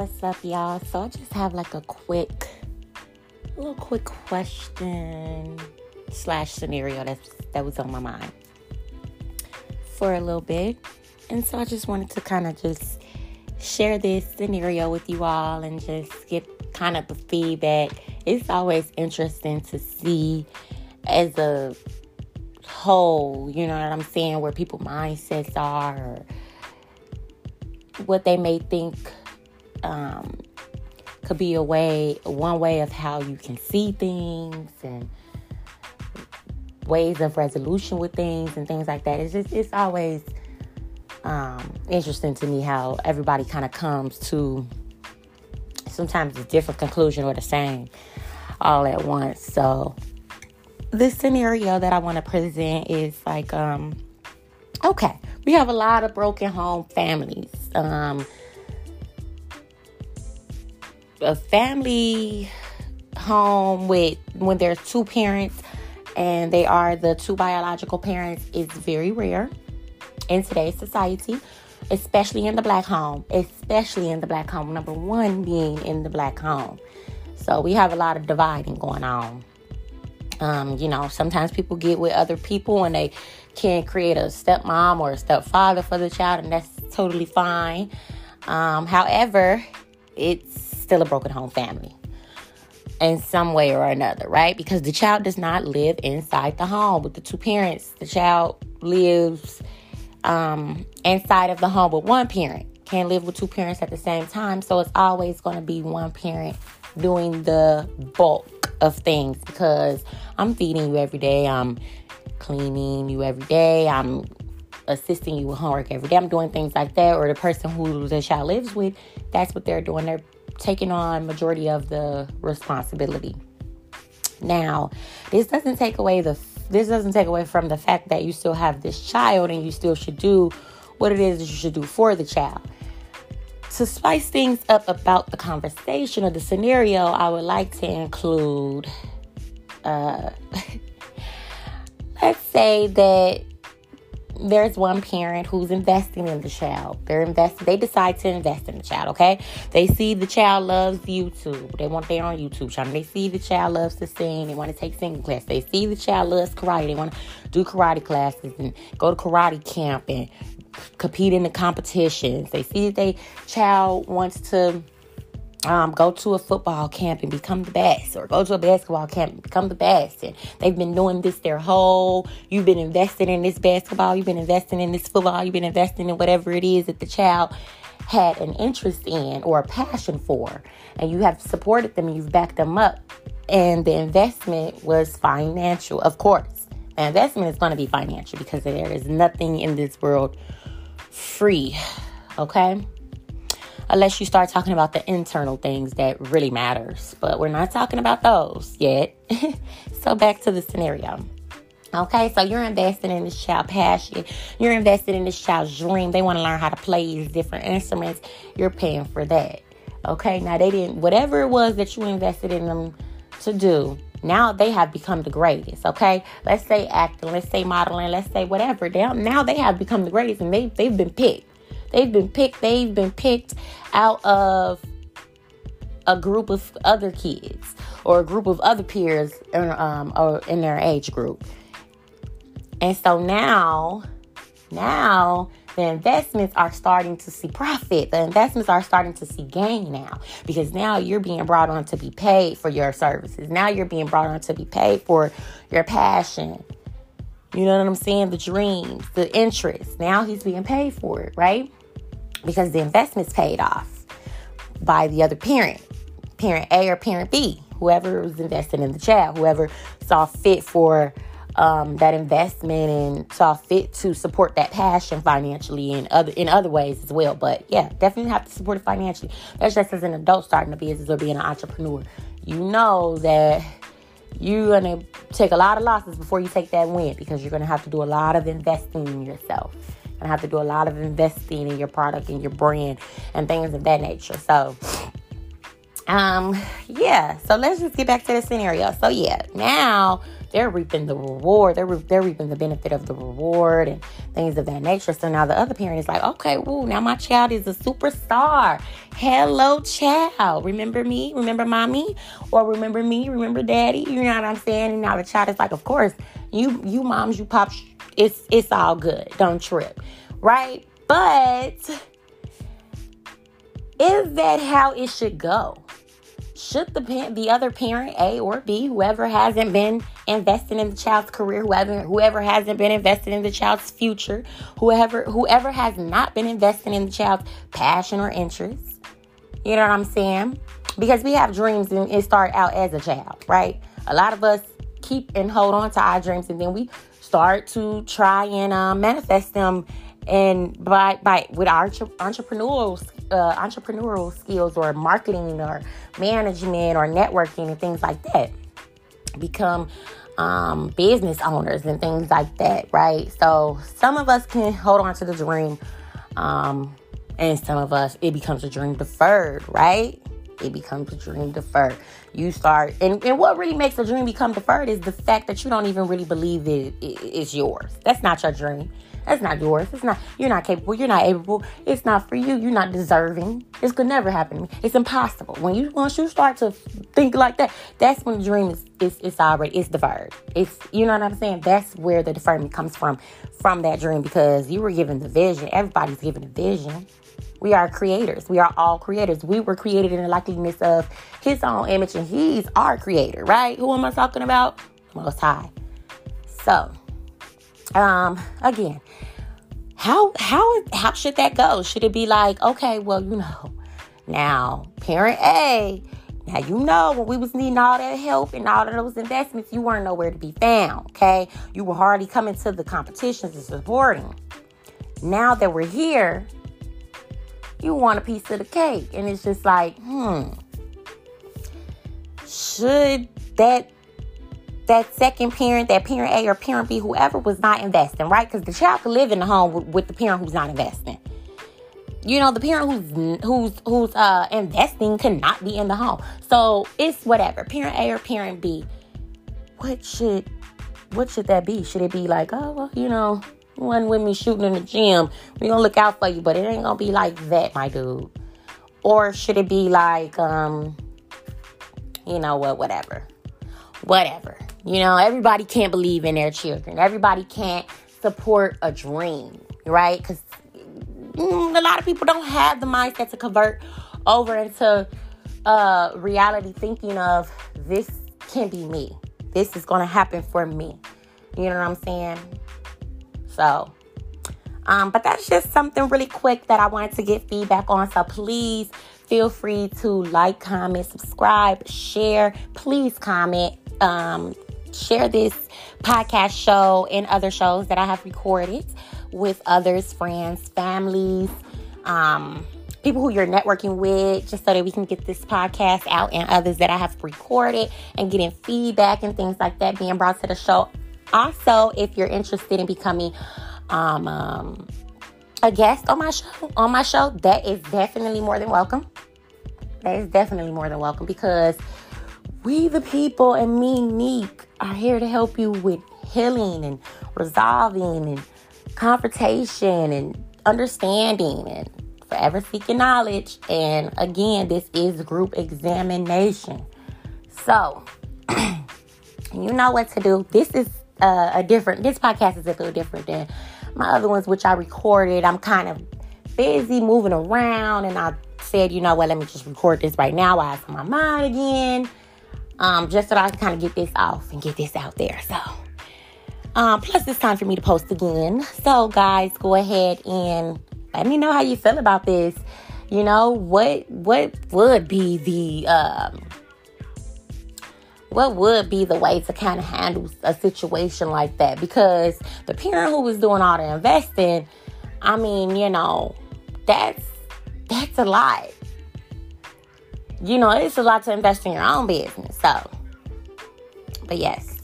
What's up, y'all? So I just have like a quick, little quick question slash scenario that's that was on my mind for a little bit, and so I just wanted to kind of just share this scenario with you all and just get kind of the feedback. It's always interesting to see as a whole, you know what I'm saying, where people mindsets are or what they may think um, could be a way, one way of how you can see things and ways of resolution with things and things like that. It's just, it's always um, interesting to me how everybody kind of comes to sometimes a different conclusion or the same all at once. So, this scenario that I want to present is like, um, okay, we have a lot of broken home families. Um, a family home with when there's two parents and they are the two biological parents is very rare in today's society, especially in the black home, especially in the black home. Number one being in the black home. So we have a lot of dividing going on. Um, you know, sometimes people get with other people and they can create a stepmom or a stepfather for the child, and that's totally fine. Um, however, it's still a broken home family in some way or another, right? Because the child does not live inside the home with the two parents. The child lives um, inside of the home with one parent. Can't live with two parents at the same time. So it's always going to be one parent doing the bulk of things because I'm feeding you every day. I'm cleaning you every day. I'm assisting you with homework every day. I'm doing things like that. Or the person who the child lives with, that's what they're doing. They're taking on majority of the responsibility. Now, this doesn't take away the this doesn't take away from the fact that you still have this child and you still should do what it is that you should do for the child. To spice things up about the conversation or the scenario, I would like to include uh let's say that there's one parent who's investing in the child. They're investing, they decide to invest in the child, okay? They see the child loves YouTube. They want their own YouTube channel. They see the child loves to sing. They want to take singing class. They see the child loves karate. They want to do karate classes and go to karate camp and compete in the competitions. They see that they child wants to um, go to a football camp and become the best, or go to a basketball camp and become the best. And they've been doing this their whole. You've been investing in this basketball. You've been investing in this football. You've been investing in whatever it is that the child had an interest in or a passion for, and you have supported them. You've backed them up, and the investment was financial, of course. The investment is going to be financial because there is nothing in this world free. Okay unless you start talking about the internal things that really matters. But we're not talking about those yet. so back to the scenario. Okay, so you're investing in this child passion. You're invested in this child's dream. They want to learn how to play these different instruments. You're paying for that. Okay, now they didn't, whatever it was that you invested in them to do, now they have become the greatest. Okay, let's say acting, let's say modeling, let's say whatever. Now, now they have become the greatest and they, they've been picked. They've been picked, they've been picked out of a group of other kids or a group of other peers in, um, or in their age group. And so now, now the investments are starting to see profit. The investments are starting to see gain now because now you're being brought on to be paid for your services. Now you're being brought on to be paid for your passion. You know what I'm saying? The dreams, the interest. Now he's being paid for it, right? because the investment's paid off by the other parent, parent A or parent B, whoever was investing in the child, whoever saw fit for um, that investment and saw fit to support that passion financially and other in other ways as well. But yeah, definitely have to support it financially. That's just as an adult starting a business or being an entrepreneur. You know that you're gonna take a lot of losses before you take that win because you're gonna have to do a lot of investing in yourself and have to do a lot of investing in your product and your brand and things of that nature. So, um, yeah. So let's just get back to the scenario. So yeah, now they're reaping the reward. They're they're reaping the benefit of the reward and things of that nature. So now the other parent is like, okay, woo, now my child is a superstar. Hello, child. Remember me? Remember mommy? Or remember me? Remember daddy? You know what I'm saying? And now the child is like, of course, you you moms, you pops, it's it's all good. Don't trip, right? But is that how it should go? Should the the other parent A or B, whoever hasn't been investing in the child's career, whoever whoever hasn't been invested in the child's future, whoever whoever has not been investing in the child's passion or interest, you know what I'm saying? Because we have dreams and it start out as a child, right? A lot of us keep and hold on to our dreams and then we start to try and um, manifest them and by by with our entrepreneurial uh, entrepreneurial skills or marketing or management or networking and things like that become um, business owners and things like that right? So some of us can hold on to the dream um, and some of us it becomes a dream deferred right it becomes a dream deferred you start and, and what really makes a dream become deferred is the fact that you don't even really believe it, it's yours that's not your dream that's not yours. It's not. You're not capable. You're not able. It's not for you. You're not deserving. This could never happen to me. It's impossible. When you once you start to think like that, that's when the dream is is it's already it's deferred. It's you know what I'm saying. That's where the deferment comes from from that dream because you were given the vision. Everybody's given a vision. We are creators. We are all creators. We were created in the likeness of His own image, and He's our creator, right? Who am I talking about? Most High. So, um, again, how how how should that go? Should it be like, okay, well, you know, now parent A, now you know when we was needing all that help and all of those investments, you weren't nowhere to be found. Okay, you were hardly coming to the competitions and supporting. Now that we're here, you want a piece of the cake, and it's just like, hmm, should that that second parent, that parent A or parent B, whoever was not investing, right? Because the child could live in the home with, with, the parent who's not investing. You know, the parent who's who's who's uh, investing cannot be in the home. So it's whatever. Parent A or parent B. What should what should that be? Should it be like, oh well, you know, one with me shooting in the gym. We gonna look out for you, but it ain't gonna be like that, my dude. Or should it be like, um, you know what, whatever. Whatever. You know, everybody can't believe in their children. Everybody can't support a dream, right? Because mm, a lot of people don't have the mindset to convert over into uh, reality thinking of this can be me. This is going to happen for me. You know what I'm saying? So, um, but that's just something really quick that I wanted to get feedback on. So please feel free to like, comment, subscribe, share. Please comment. Um, share this podcast show and other shows that I have recorded with others, friends, families, um, people who you're networking with, just so that we can get this podcast out and others that I have recorded and getting feedback and things like that being brought to the show. Also, if you're interested in becoming um, um, a guest on my show, on my show, that is definitely more than welcome. That is definitely more than welcome because we, the people, and me, Neek, are here to help you with healing and resolving and confrontation and understanding and forever seeking knowledge. And again, this is group examination. So, you know what to do. This is uh, a different, this podcast is a little different than my other ones, which I recorded. I'm kind of busy moving around, and I said, you know what, let me just record this right now while it's on my mind again um, just so I can kind of get this off and get this out there. So, um, plus it's time for me to post again. So, guys, go ahead and let me know how you feel about this. You know what? What would be the um, what would be the way to kind of handle a situation like that? Because the parent who was doing all the investing, I mean, you know, that's that's a lot you know, it's a lot to invest in your own business. So, but yes,